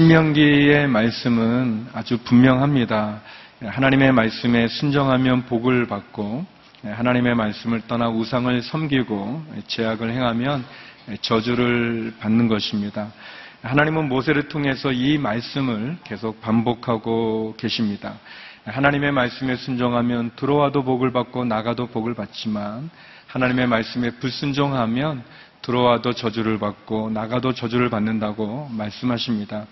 신명기의 말씀은 아주 분명합니다. 하나님의 말씀에 순정하면 복을 받고 하나님의 말씀을 떠나 우상을 섬기고 제약을 행하면 저주를 받는 것입니다. 하나님은 모세를 통해서 이 말씀을 계속 반복하고 계십니다. 하나님의 말씀에 순종하면 들어와도 복을 받고 나가도 복을 받지만 하나님의 말씀에 불순종하면 들어와도 저주를 받고 나가도 저주를 받는다고 말씀하십니다.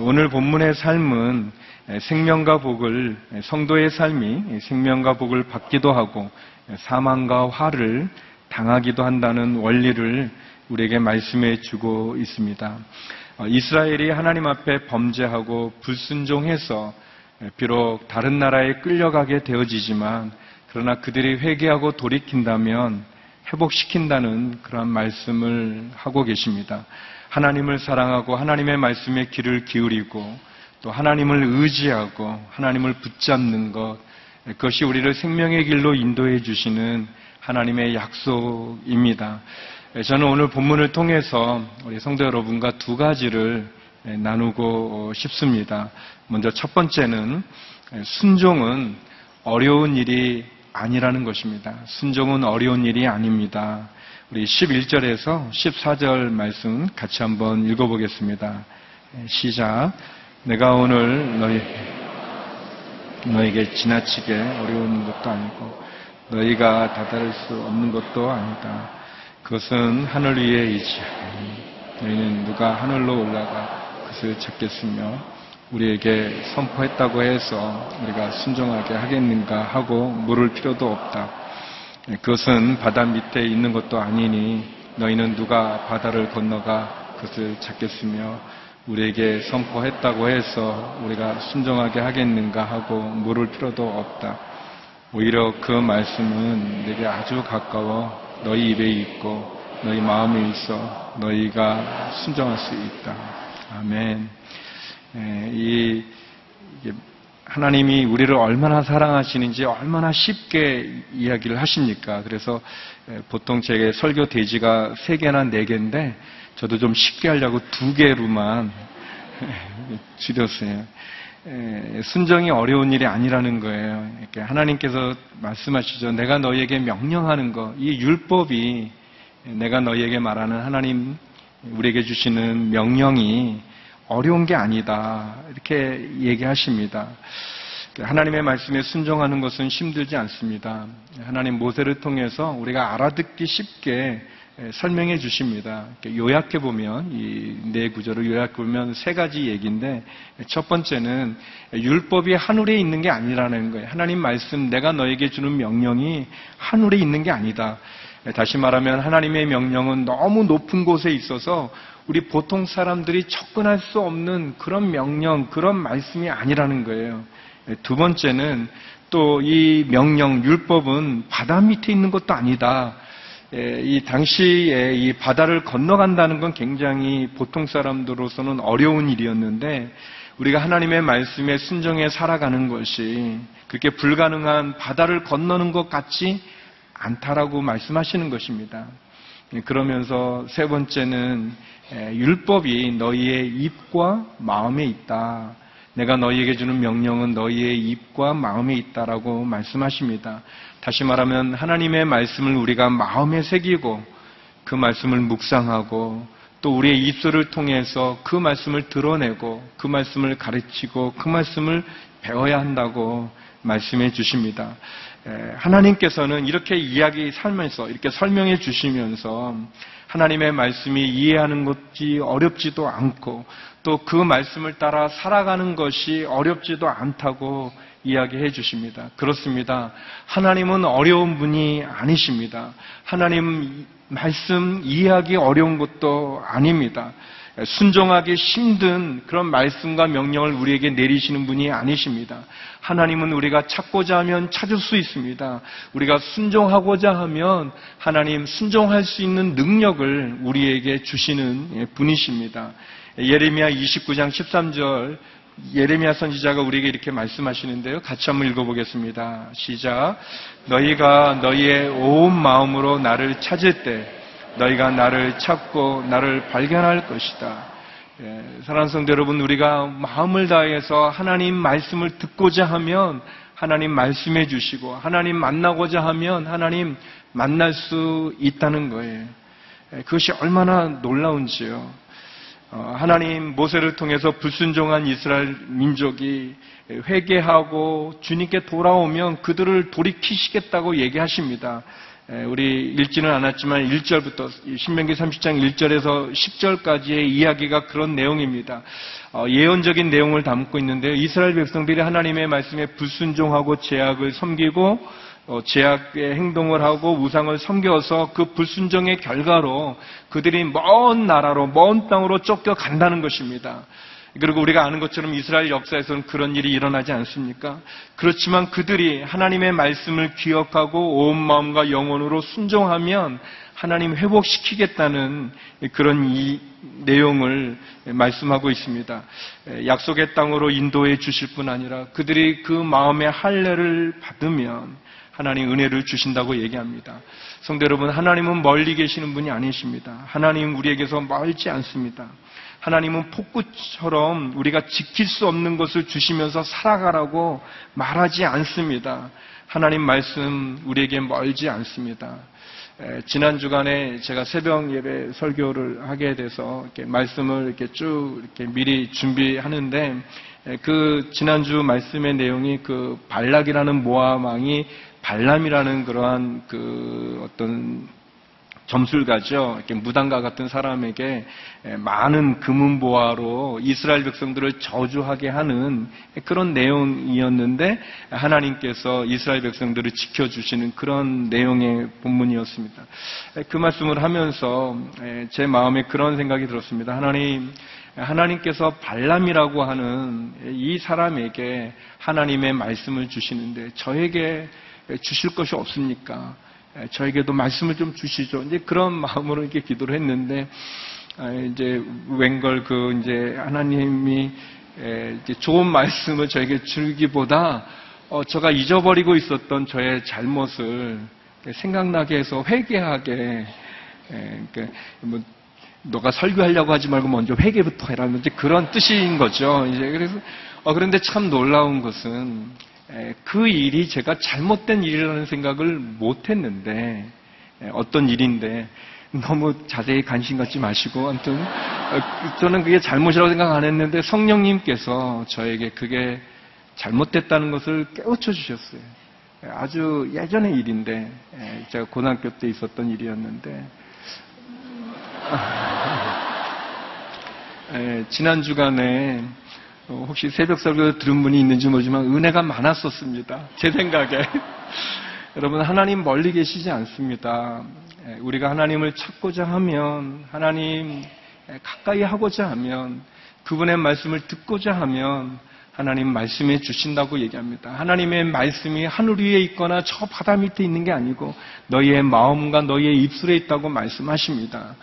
오늘 본문의 삶은 생명과 복을 성도의 삶이 생명과 복을 받기도 하고 사망과 화를 당하기도 한다는 원리를 우리에게 말씀해 주고 있습니다. 이스라엘이 하나님 앞에 범죄하고 불순종해서 비록 다른 나라에 끌려가게 되어지지만 그러나 그들이 회개하고 돌이킨다면 회복시킨다는 그런 말씀을 하고 계십니다. 하나님을 사랑하고 하나님의 말씀에 귀를 기울이고 또 하나님을 의지하고 하나님을 붙잡는 것 그것이 우리를 생명의 길로 인도해 주시는 하나님의 약속입니다. 저는 오늘 본문을 통해서 우리 성도 여러분과 두 가지를 나누고 싶습니다. 먼저 첫 번째는 순종은 어려운 일이 아니라는 것입니다. 순종은 어려운 일이 아닙니다. 우리 11절에서 14절 말씀 같이 한번 읽어보겠습니다. 시작. 내가 오늘 너희, 너에게 지나치게 어려운 것도 아니고 너희가 다다를 수 없는 것도 아니다. 그것은 하늘 위에 있지. 너희는 누가 하늘로 올라가 그것을 찾겠으며 우리에게 선포했다고 해서 우리가 순종하게 하겠는가 하고 물을 필요도 없다. 그것은 바다 밑에 있는 것도 아니니 너희는 누가 바다를 건너가 그것을 찾겠으며 우리에게 선포했다고 해서 우리가 순종하게 하겠는가 하고 물을 필요도 없다. 오히려 그 말씀은 내게 아주 가까워 너희 입에 있고 너희 마음에 있어 너희가 순종할 수 있다. 아멘. 예, 이 하나님이 우리를 얼마나 사랑하시는지 얼마나 쉽게 이야기를 하십니까? 그래서 예, 보통 제 설교 대지가 세 개나 네 개인데 저도 좀 쉽게 하려고 두 개로만 줄였어요. 예, 순정이 어려운 일이 아니라는 거예요. 이렇게 하나님께서 말씀하시죠. 내가 너희에게 명령하는 거, 이 율법이 내가 너희에게 말하는 하나님 우리에게 주시는 명령이 어려운 게 아니다. 이렇게 얘기하십니다. 하나님의 말씀에 순종하는 것은 힘들지 않습니다. 하나님 모세를 통해서 우리가 알아듣기 쉽게 설명해 주십니다. 요약해 보면 이 네 구절을 요약해 보면 세 가지 얘기인데 첫 번째는 율법이 하늘에 있는 게 아니라는 거예요. 하나님 말씀 내가 너에게 주는 명령이 하늘에 있는 게 아니다. 다시 말하면 하나님의 명령은 너무 높은 곳에 있어서 우리 보통 사람들이 접근할 수 없는 그런 명령, 그런 말씀이 아니라는 거예요. 두 번째는 또 이 명령, 율법은 바다 밑에 있는 것도 아니다. 이 당시에 이 바다를 건너간다는 건 굉장히 보통 사람들로서는 어려운 일이었는데 우리가 하나님의 말씀에 순정해 살아가는 것이 그렇게 불가능한 바다를 건너는 것 같지 않다라고 말씀하시는 것입니다. 그러면서 세 번째는 율법이 너희의 입과 마음에 있다. 내가 너희에게 주는 명령은 너희의 입과 마음에 있다라고 말씀하십니다. 다시 말하면 하나님의 말씀을 우리가 마음에 새기고 그 말씀을 묵상하고 또 우리의 입술을 통해서 그 말씀을 드러내고 그 말씀을 가르치고 그 말씀을 배워야 한다고 말씀해 주십니다. 하나님께서는 이렇게 이야기 살면서 이렇게 설명해 주시면서 하나님의 말씀이 이해하는 것이 어렵지도 않고 또 그 말씀을 따라 살아가는 것이 어렵지도 않다고 이야기해 주십니다. 그렇습니다. 하나님은 어려운 분이 아니십니다. 하나님 말씀 이해하기 어려운 것도 아닙니다. 순종하기 힘든 그런 말씀과 명령을 우리에게 내리시는 분이 아니십니다. 하나님은 우리가 찾고자 하면 찾을 수 있습니다. 우리가 순종하고자 하면 하나님 순종할 수 있는 능력을 우리에게 주시는 분이십니다. 예레미야 29장 13절 예레미야 선지자가 우리에게 이렇게 말씀하시는데요. 같이 한번 읽어보겠습니다. 시작. 너희가 너희의 온 마음으로 나를 찾을 때 너희가 나를 찾고 나를 발견할 것이다. 예, 사랑하는 성도 여러분, 우리가 마음을 다해서 하나님 말씀을 듣고자 하면 하나님 말씀해 주시고 하나님 만나고자 하면 하나님 만날 수 있다는 거예요. 예, 그것이 얼마나 놀라운지요. 어, 하나님 모세를 통해서 불순종한 이스라엘 민족이 회개하고 주님께 돌아오면 그들을 돌이키시겠다고 얘기하십니다. 우리 읽지는 않았지만 1절부터 신명기 30장 1절에서 10절까지의 이야기가 그런 내용입니다. 어, 예언적인 내용을 담고 있는데요. 이스라엘 백성들이 하나님의 말씀에 불순종하고 제약을 섬기고 어, 제약의 행동을 하고 우상을 섬겨서 그 불순종의 결과로 그들이 먼 나라로 먼 땅으로 쫓겨간다는 것입니다. 그리고 우리가 아는 것처럼 이스라엘 역사에서는 그런 일이 일어나지 않습니까? 그렇지만 그들이 하나님의 말씀을 기억하고 온 마음과 영혼으로 순종하면 하나님 회복시키겠다는 그런 이 내용을 말씀하고 있습니다. 약속의 땅으로 인도해 주실 뿐 아니라 그들이 그 마음의 할례를 받으면 하나님 은혜를 주신다고 얘기합니다. 성도 여러분, 하나님은 멀리 계시는 분이 아니십니다. 하나님 우리에게서 멀지 않습니다. 하나님은 폭구처럼 우리가 지킬 수 없는 것을 주시면서 살아가라고 말하지 않습니다. 하나님 말씀 우리에게 멀지 않습니다. 지난 주간에 제가 새벽 예배 설교를 하게 돼서 이렇게 말씀을 이렇게 쭉 이렇게 미리 준비하는데 그 지난주 말씀의 내용이 그 발락이라는 모함 왕이 발람이라는 그러한 그 어떤 점술가죠. 이렇게 무당과 같은 사람에게 많은 금은보화로 이스라엘 백성들을 저주하게 하는 그런 내용이었는데 하나님께서 이스라엘 백성들을 지켜주시는 그런 내용의 본문이었습니다. 그 말씀을 하면서 제 마음에 그런 생각이 들었습니다. 하나님, 하나님께서 발람이라고 하는 이 사람에게 하나님의 말씀을 주시는데 저에게 주실 것이 없습니까? 저에게도 말씀을 좀 주시죠. 이제 그런 마음으로 이렇게 기도를 했는데, 아, 이제 웬걸 그 이제 하나님이 이제 좋은 말씀을 저에게 주기보다 어, 제가 잊어버리고 있었던 저의 잘못을 생각나게 해서 회개하게, 그러니까 뭐 너가 설교하려고 하지 말고 먼저 회개부터 해라는 그런 뜻인 거죠. 이제 그래서 어, 그런데 참 놀라운 것은 그 일이 제가 잘못된 일이라는 생각을 못 했는데, 어떤 일인데, 너무 자세히 관심 갖지 마시고, 아무튼, 어, 저는 그게 잘못이라고 생각 안 했는데, 성령님께서 저에게 그게 잘못됐다는 것을 깨우쳐 주셨어요. 아주 예전의 일인데, 제가 고등학교 때 있었던 일이었는데, 지난 주간에 어, 혹시 새벽 설교 들은 분이 있는지 모르지만 은혜가 많았었습니다. 제 생각에. 여러분, 하나님 멀리 계시지 않습니다. 예, 우리가 하나님을 찾고자 하면, 하나님 가까이 하고자 하면, 그분의 말씀을 듣고자 하면, 하나님 말씀해 주신다고 얘기합니다. 하나님의 말씀이 하늘 위에 있거나 저 바다 밑에 있는 게 아니고 너희의 마음과 너희의 입술에 있다고 말씀하십니다.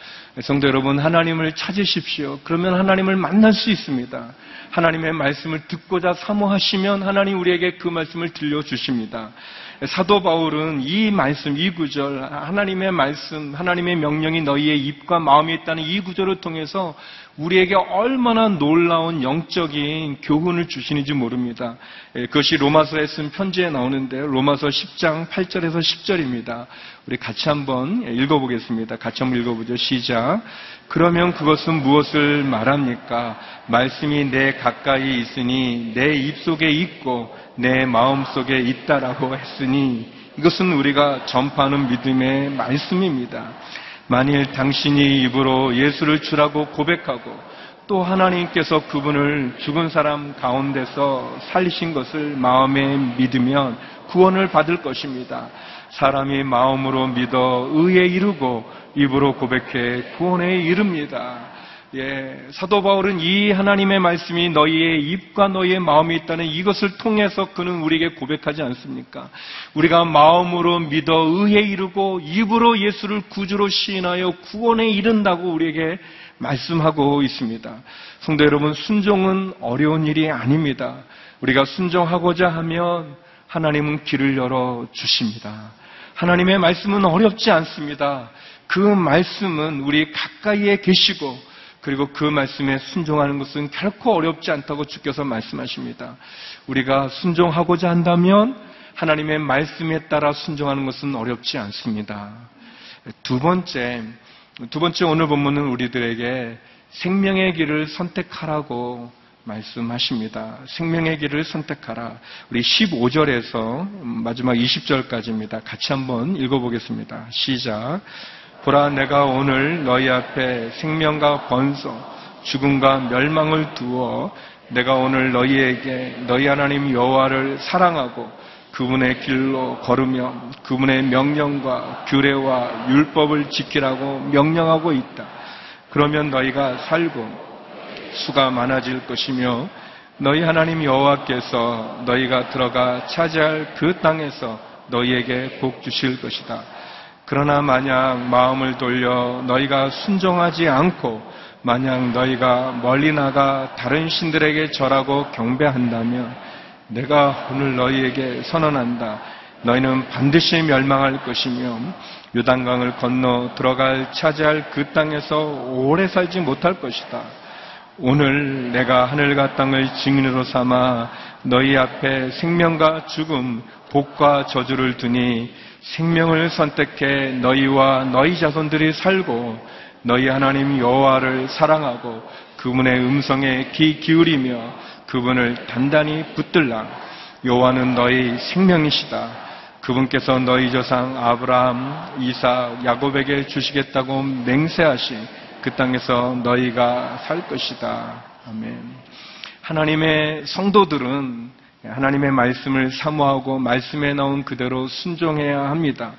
성도 여러분, 하나님을 찾으십시오. 그러면 하나님을 만날 수 있습니다. 하나님의 말씀을 듣고자 사모하시면 하나님 우리에게 그 말씀을 들려주십니다. 사도 바울은 이 말씀, 이 구절, 하나님의 말씀, 하나님의 명령이 너희의 입과 마음에 있다는 이 구절을 통해서 우리에게 얼마나 놀라운 영적인 교훈을 주시는지 모릅니다. 예, 그것이 로마서에 쓴 편지에 나오는데 로마서 10장 8절에서 10절입니다. 우리 같이 한번 읽어보겠습니다. 같이 한번 읽어보죠. 시작. 그러면 그것은 무엇을 말합니까? 말씀이 내 가까이 있으니 내 입속에 있고 내 마음속에 있다라고 했으니 이것은 우리가 전파하는 믿음의 말씀입니다. 만일 당신이 입으로 예수를 주라고 고백하고 또 하나님께서 그분을 죽은 사람 가운데서 살리신 것을 마음에 믿으면 구원을 받을 것입니다. 사람이 마음으로 믿어 의에 이르고 입으로 고백해 구원에 이릅니다. 예, 사도 바울은 이 하나님의 말씀이 너희의 입과 너희의 마음에 있다는 이것을 통해서 그는 우리에게 고백하지 않습니까? 우리가 마음으로 믿어 의에 이르고 입으로 예수를 구주로 시인하여 구원에 이른다고 우리에게 말씀하고 있습니다. 성도 여러분, 순종은 어려운 일이 아닙니다. 우리가 순종하고자 하면 하나님은 길을 열어 주십니다. 하나님의 말씀은 어렵지 않습니다. 그 말씀은 우리 가까이에 계시고 그리고 그 말씀에 순종하는 것은 결코 어렵지 않다고 주께서 말씀하십니다. 우리가 순종하고자 한다면 하나님의 말씀에 따라 순종하는 것은 어렵지 않습니다. 두 번째, 두 번째 오늘 본문은 우리들에게 생명의 길을 선택하라고 말씀하십니다. 생명의 길을 선택하라. 우리 15절에서 마지막 20절까지입니다. 같이 한번 읽어보겠습니다. 시작. 보라 내가 오늘 너희 앞에 생명과 번성, 죽음과 멸망을 두어 내가 오늘 너희에게 너희 하나님 여호와를 사랑하고 그분의 길로 걸으며 그분의 명령과 규례와 율법을 지키라고 명령하고 있다. 그러면 너희가 살고 수가 많아질 것이며 너희 하나님 여호와께서 너희가 들어가 차지할 그 땅에서 너희에게 복 주실 것이다. 그러나 만약 마음을 돌려 너희가 순종하지 않고 만약 너희가 멀리 나가 다른 신들에게 절하고 경배한다면 내가 오늘 너희에게 선언한다. 너희는 반드시 멸망할 것이며 요단강을 건너 들어갈 차지할 그 땅에서 오래 살지 못할 것이다. 오늘 내가 하늘과 땅을 증인으로 삼아 너희 앞에 생명과 죽음, 복과 저주를 두니 생명을 선택해 너희와 너희 자손들이 살고 너희 하나님 여호와를 사랑하고 그분의 음성에 귀 기울이며 그분을 단단히 붙들라. 여호와는 너희 생명이시다. 그분께서 너희 조상 아브라함, 이사, 야곱에게 주시겠다고 맹세하신 그 땅에서 너희가 살 것이다. 아멘. 하나님의 성도들은 하나님의 말씀을 사모하고 말씀에 나온 그대로 순종해야 합니다.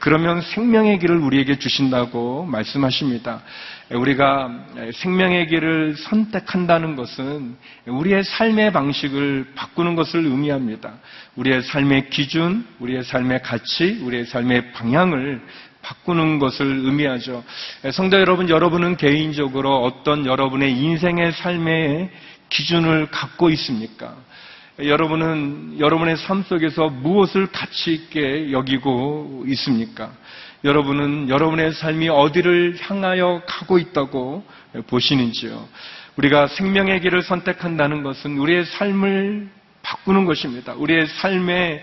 그러면 생명의 길을 우리에게 주신다고 말씀하십니다. 우리가 생명의 길을 선택한다는 것은 우리의 삶의 방식을 바꾸는 것을 의미합니다. 우리의 삶의 기준, 우리의 삶의 가치, 우리의 삶의 방향을 바꾸는 것을 의미하죠. 성도 여러분, 여러분은 개인적으로 어떤 여러분의 인생의 삶의 기준을 갖고 있습니까? 여러분은 여러분의 삶 속에서 무엇을 가치 있게 여기고 있습니까? 여러분은 여러분의 삶이 어디를 향하여 가고 있다고 보시는지요? 우리가 생명의 길을 선택한다는 것은 우리의 삶을 바꾸는 것입니다. 우리의 삶의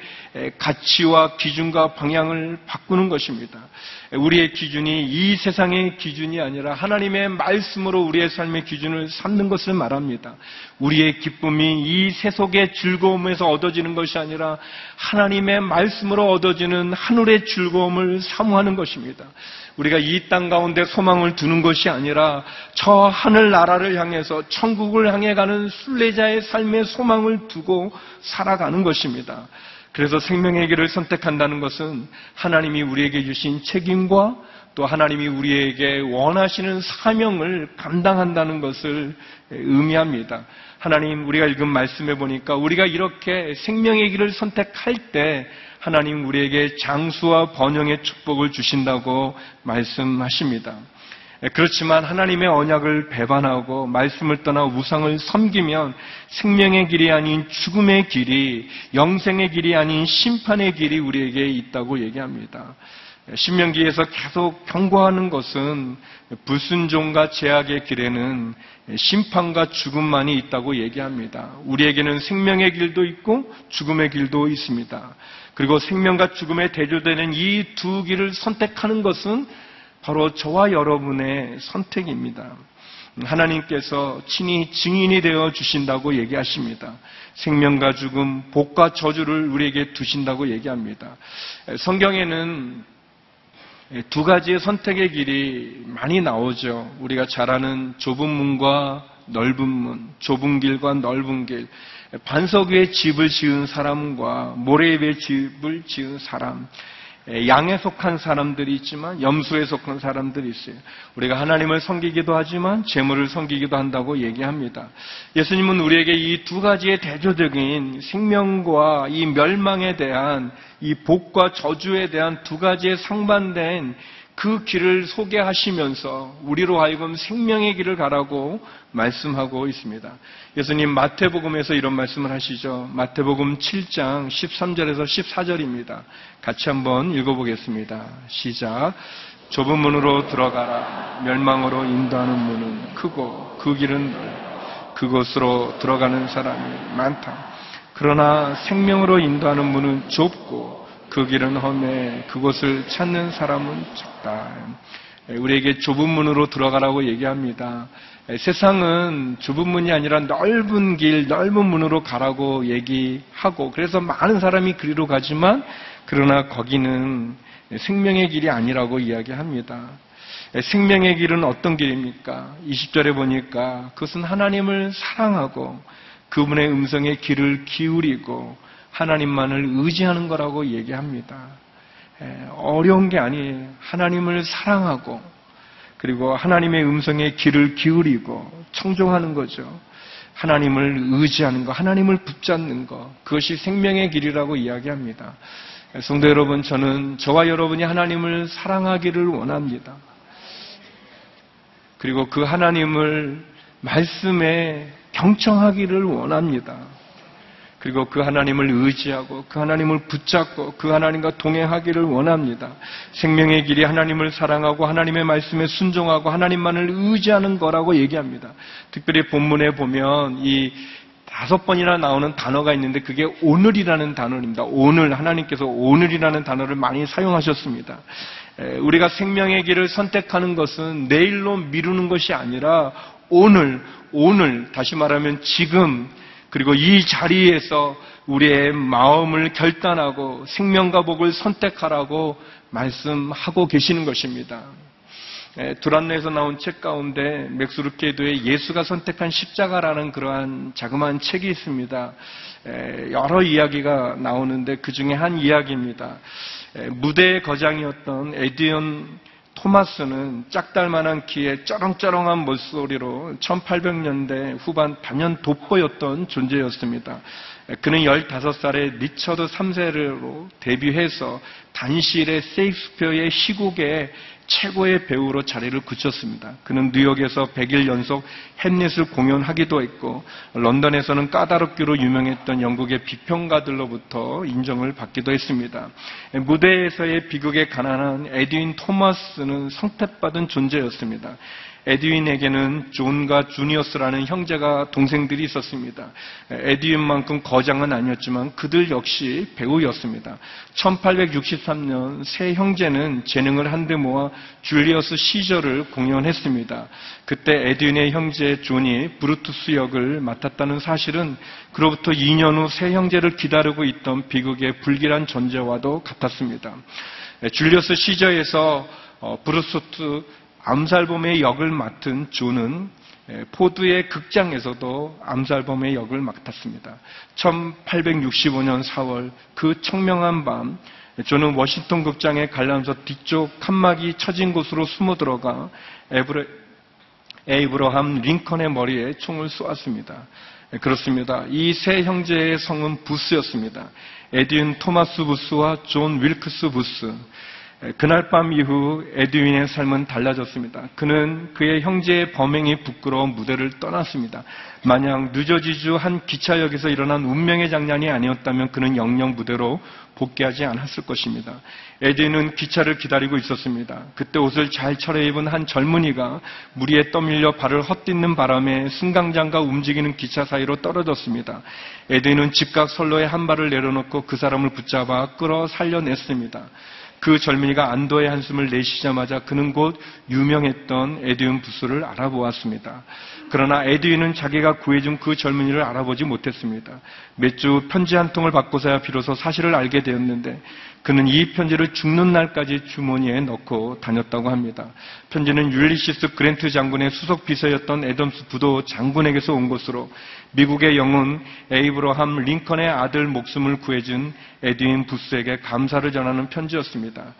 가치와 기준과 방향을 바꾸는 것입니다. 우리의 기준이 이 세상의 기준이 아니라 하나님의 말씀으로 우리의 삶의 기준을 삼는 것을 말합니다. 우리의 기쁨이 이 세속의 즐거움에서 얻어지는 것이 아니라 하나님의 말씀으로 얻어지는 하늘의 즐거움을 사모하는 것입니다. 우리가 이 땅 가운데 소망을 두는 것이 아니라 저 하늘 나라를 향해서 천국을 향해 가는 순례자의 삶의 소망을 두고 살아가는 것입니다. 그래서 생명의 길을 선택한다는 것은 하나님이 우리에게 주신 책임과 또 하나님이 우리에게 원하시는 사명을 감당한다는 것을 의미합니다. 하나님 우리가 읽은 말씀에 보니까 우리가 이렇게 생명의 길을 선택할 때 하나님 우리에게 장수와 번영의 축복을 주신다고 말씀하십니다. 그렇지만 하나님의 언약을 배반하고 말씀을 떠나 우상을 섬기면 생명의 길이 아닌 죽음의 길이, 영생의 길이 아닌 심판의 길이 우리에게 있다고 얘기합니다. 신명기에서 계속 경고하는 것은 불순종과 제약의 길에는 심판과 죽음만이 있다고 얘기합니다. 우리에게는 생명의 길도 있고 죽음의 길도 있습니다. 그리고 생명과 죽음에 대조되는 이 두 길을 선택하는 것은 바로 저와 여러분의 선택입니다. 하나님께서 친히 증인이 되어 주신다고 얘기하십니다. 생명과 죽음, 복과 저주를 우리에게 두신다고 얘기합니다. 성경에는 두 가지의 선택의 길이 많이 나오죠. 우리가 잘 아는 좁은 문과 넓은 문, 좁은 길과 넓은 길, 반석 위에 집을 지은 사람과 모래 위에 집을 지은 사람, 양에 속한 사람들이 있지만 염소에 속한 사람들이 있어요. 우리가 하나님을 섬기기도 하지만 재물을 섬기기도 한다고 얘기합니다. 예수님은 우리에게 이 두 가지의 대조적인 생명과 이 멸망에 대한 이 복과 저주에 대한 두 가지의 상반된 그 길을 소개하시면서 우리로 하여금 생명의 길을 가라고 말씀하고 있습니다. 예수님 마태복음에서 이런 말씀을 하시죠. 마태복음 7장 13절에서 14절입니다. 같이 한번 읽어보겠습니다. 시작. 좁은 문으로 들어가라. 멸망으로 인도하는 문은 크고 그 길은 넓. 그곳으로 들어가는 사람이 많다. 그러나 생명으로 인도하는 문은 좁고 그 길은 험해 그곳을 찾는 사람은 적다. 우리에게 좁은 문으로 들어가라고 얘기합니다. 세상은 좁은 문이 아니라 넓은 길, 넓은 문으로 가라고 얘기하고 그래서 많은 사람이 그리로 가지만 그러나 거기는 생명의 길이 아니라고 이야기합니다. 생명의 길은 어떤 길입니까? 20절에 보니까 그것은 하나님을 사랑하고 그분의 음성에 귀를 기울이고 하나님만을 의지하는 거라고 얘기합니다. 어려운 게 아니에요. 하나님을 사랑하고 그리고 하나님의 음성에 귀를 기울이고 청종하는 거죠. 하나님을 의지하는 거, 하나님을 붙잡는 거, 그것이 생명의 길이라고 이야기합니다. 성도 여러분, 저는 저와 여러분이 하나님을 사랑하기를 원합니다. 그리고 그 하나님을 말씀에 경청하기를 원합니다. 그리고 그 하나님을 의지하고 그 하나님을 붙잡고 그 하나님과 동행하기를 원합니다. 생명의 길이 하나님을 사랑하고 하나님의 말씀에 순종하고 하나님만을 의지하는 거라고 얘기합니다. 특별히 본문에 보면 이 다섯 번이나 나오는 단어가 있는데 그게 오늘이라는 단어입니다. 오늘 하나님께서 오늘이라는 단어를 많이 사용하셨습니다. 우리가 생명의 길을 선택하는 것은 내일로 미루는 것이 아니라 오늘, 오늘, 다시 말하면 지금, 그리고 이 자리에서 우리의 마음을 결단하고 생명과 복을 선택하라고 말씀하고 계시는 것입니다. 두란노에서 나온 책 가운데 맥수르케도의 예수가 선택한 십자가라는 그러한 자그마한 책이 있습니다. 여러 이야기가 나오는데 그 중에 한 이야기입니다. 무대의 거장이었던 에디언 토마스는 짝달만한 키에 쩌렁쩌렁한 목소리로 1800년대 후반 단연 돋보였던 존재였습니다. 그는 15살에 리처드 3세로 데뷔해서 단실의 세익스피어의 시국에 최고의 배우로 자리를 굳혔습니다. 그는 뉴욕에서 100일 연속 햄릿을 공연하기도 했고 런던에서는 까다롭기로 유명했던 영국의 비평가들로부터 인정을 받기도 했습니다. 무대에서의 비극에 가난한 에드윈 토마스는 선택받은 존재였습니다. 에드윈에게는 존과 주니어스라는 형제가 동생들이 있었습니다. 에드윈만큼 거장은 아니었지만 그들 역시 배우였습니다. 1863년 세 형제는 재능을 한데 모아 줄리어스 시저를 공연했습니다. 그때 에드윈의 형제 존이 브루투스 역을 맡았다는 사실은 그로부터 2년 후 세 형제를 기다리고 있던 비극의 불길한 존재와도 같았습니다. 줄리어스 시저에서 어, 브루스트 암살범의 역을 맡은 존은 포드의 극장에서도 암살범의 역을 맡았습니다. 1865년 4월 그 청명한 밤 존은 워싱턴 극장의 관람석 뒤쪽 칸막이 처진 곳으로 숨어 들어가 에브레, 에이브러함 링컨의 머리에 총을 쏘았습니다. 그렇습니다. 이 세 형제의 성은 부스였습니다. 에드윈 토마스 부스와 존 윌크스 부스. 그날 밤 이후 에드윈의 삶은 달라졌습니다. 그는 그의 형제의 범행이 부끄러워 무대를 떠났습니다. 만약 뉴저지주 한 기차역에서 일어난 운명의 장난이 아니었다면 그는 영영 무대로 복귀하지 않았을 것입니다. 에드윈은 기차를 기다리고 있었습니다. 그때 옷을 잘 차려입은 한 젊은이가 무리에 떠밀려 발을 헛딛는 바람에 승강장과 움직이는 기차 사이로 떨어졌습니다. 에드윈은 즉각 선로에 한 발을 내려놓고 그 사람을 붙잡아 끌어 살려냈습니다. 그 젊은이가 안도의 한숨을 내쉬자마자 그는 곧 유명했던 에드윈 부스를 알아보았습니다. 그러나 에드윈은 자기가 구해준 그 젊은이를 알아보지 못했습니다. 몇 주 편지 한 통을 받고서야 비로소 사실을 알게 되었는데 그는 이 편지를 죽는 날까지 주머니에 넣고 다녔다고 합니다. 편지는 율리시스 그랜트 장군의 수석 비서였던 에덤스 부도 장군에게서 온 것으로 미국의 영웅 에이브러함 링컨의 아들 목숨을 구해준 에드윈 부스에게 감사를 전하는 편지였습니다.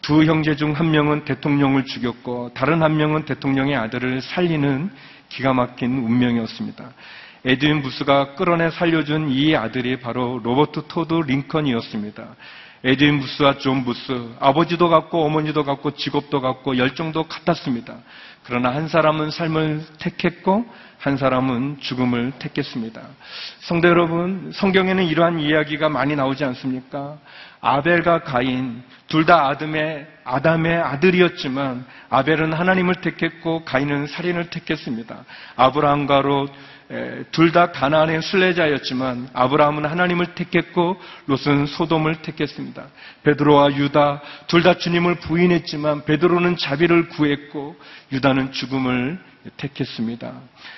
두 형제 중 한 명은 대통령을 죽였고 다른 한 명은 대통령의 아들을 살리는 기가 막힌 운명이었습니다. 에드윈 부스가 끌어내 살려준 이 아들이 바로 로버트 토드 링컨이었습니다. 에드윈 부스와 존 부스, 아버지도 같고 어머니도 같고 직업도 같고 열정도 같았습니다. 그러나 한 사람은 삶을 택했고 한 사람은 죽음을 택했습니다. 성도 여러분, 성경에는 이러한 이야기가 많이 나오지 않습니까? 아벨과 가인, 둘 다 아담의, 아담의 아들이었지만 아벨은 하나님을 택했고 가인은 살인을 택했습니다. 아브라함과 롯, 둘 다 가나안의 순례자였지만 아브라함은 하나님을 택했고 롯은 소돔을 택했습니다. 베드로와 유다 둘 다 주님을 부인했지만 베드로는 자비를 구했고 유다는 죽음을 택했습니다.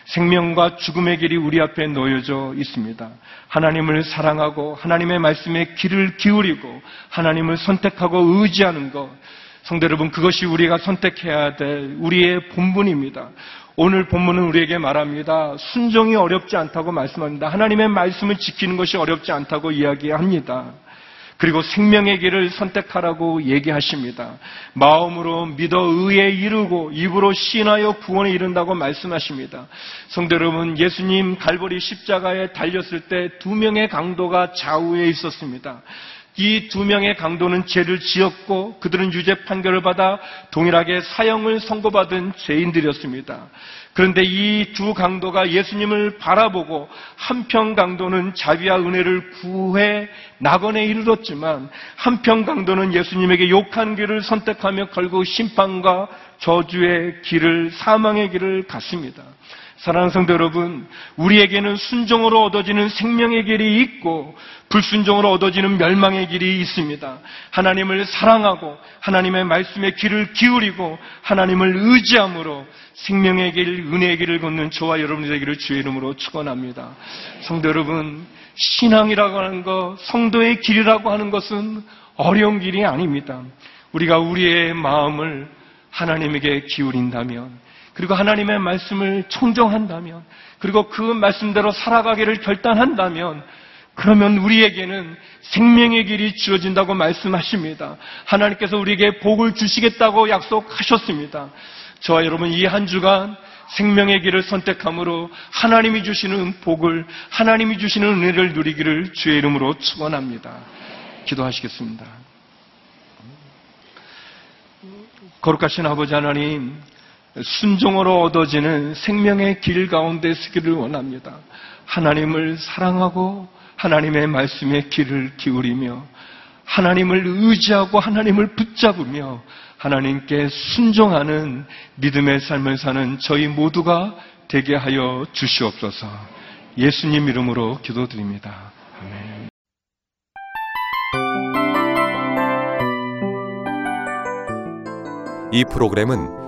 생명과 죽음의 길이 우리 앞에 놓여져 있습니다. 하나님을 사랑하고 하나님의 말씀에 귀를 기울이고 하나님을 선택하고 의지하는 것. 성대 여러분, 그것이 우리가 선택해야 될 우리의 본분입니다. 오늘 본문은 우리에게 말합니다. 순종이 어렵지 않다고 말씀합니다. 하나님의 말씀을 지키는 것이 어렵지 않다고 이야기합니다. 그리고 생명의 길을 선택하라고 얘기하십니다. 마음으로 믿어 의에 이르고 입으로 신하여 구원에 이른다고 말씀하십니다. 성도 여러분, 예수님 갈보리 십자가에 달렸을 때 두 명의 강도가 좌우에 있었습니다. 이 두 명의 강도는 죄를 지었고 그들은 유죄 판결을 받아 동일하게 사형을 선고받은 죄인들이었습니다. 그런데 이 두 강도가 예수님을 바라보고 한편 강도는 자비와 은혜를 구해 낙원에 이르렀지만 한편 강도는 예수님에게 욕한 길을 선택하며 결국 심판과 저주의 길을 사망의 길을 갔습니다. 사랑하는 성도 여러분, 우리에게는 순종으로 얻어지는 생명의 길이 있고 불순종으로 얻어지는 멸망의 길이 있습니다. 하나님을 사랑하고 하나님의 말씀에 귀를 기울이고 하나님을 의지함으로 생명의 길, 은혜의 길을 걷는 저와 여러분이 되기를 주의 이름으로 축원합니다. 성도 여러분, 신앙이라고 하는 것, 성도의 길이라고 하는 것은 어려운 길이 아닙니다. 우리가 우리의 마음을 하나님에게 기울인다면 그리고 하나님의 말씀을 청정한다면, 그리고 그 말씀대로 살아가기를 결단한다면, 그러면 우리에게는 생명의 길이 주어진다고 말씀하십니다. 하나님께서 우리에게 복을 주시겠다고 약속하셨습니다. 저와 여러분 이 한 주간 생명의 길을 선택함으로 하나님이 주시는 복을, 하나님이 주시는 은혜를 누리기를 주의 이름으로 축원합니다. 기도하시겠습니다. 거룩하신 아버지 하나님, 순종으로 얻어지는 생명의 길 가운데 서기를 원합니다. 하나님을 사랑하고 하나님의 말씀에 귀를 기울이며 하나님을 의지하고 하나님을 붙잡으며 하나님께 순종하는 믿음의 삶을 사는 저희 모두가 되게 하여 주시옵소서. 예수님 이름으로 기도드립니다. 아멘. 이 프로그램은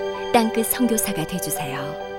땅끝 성교사가 되주세요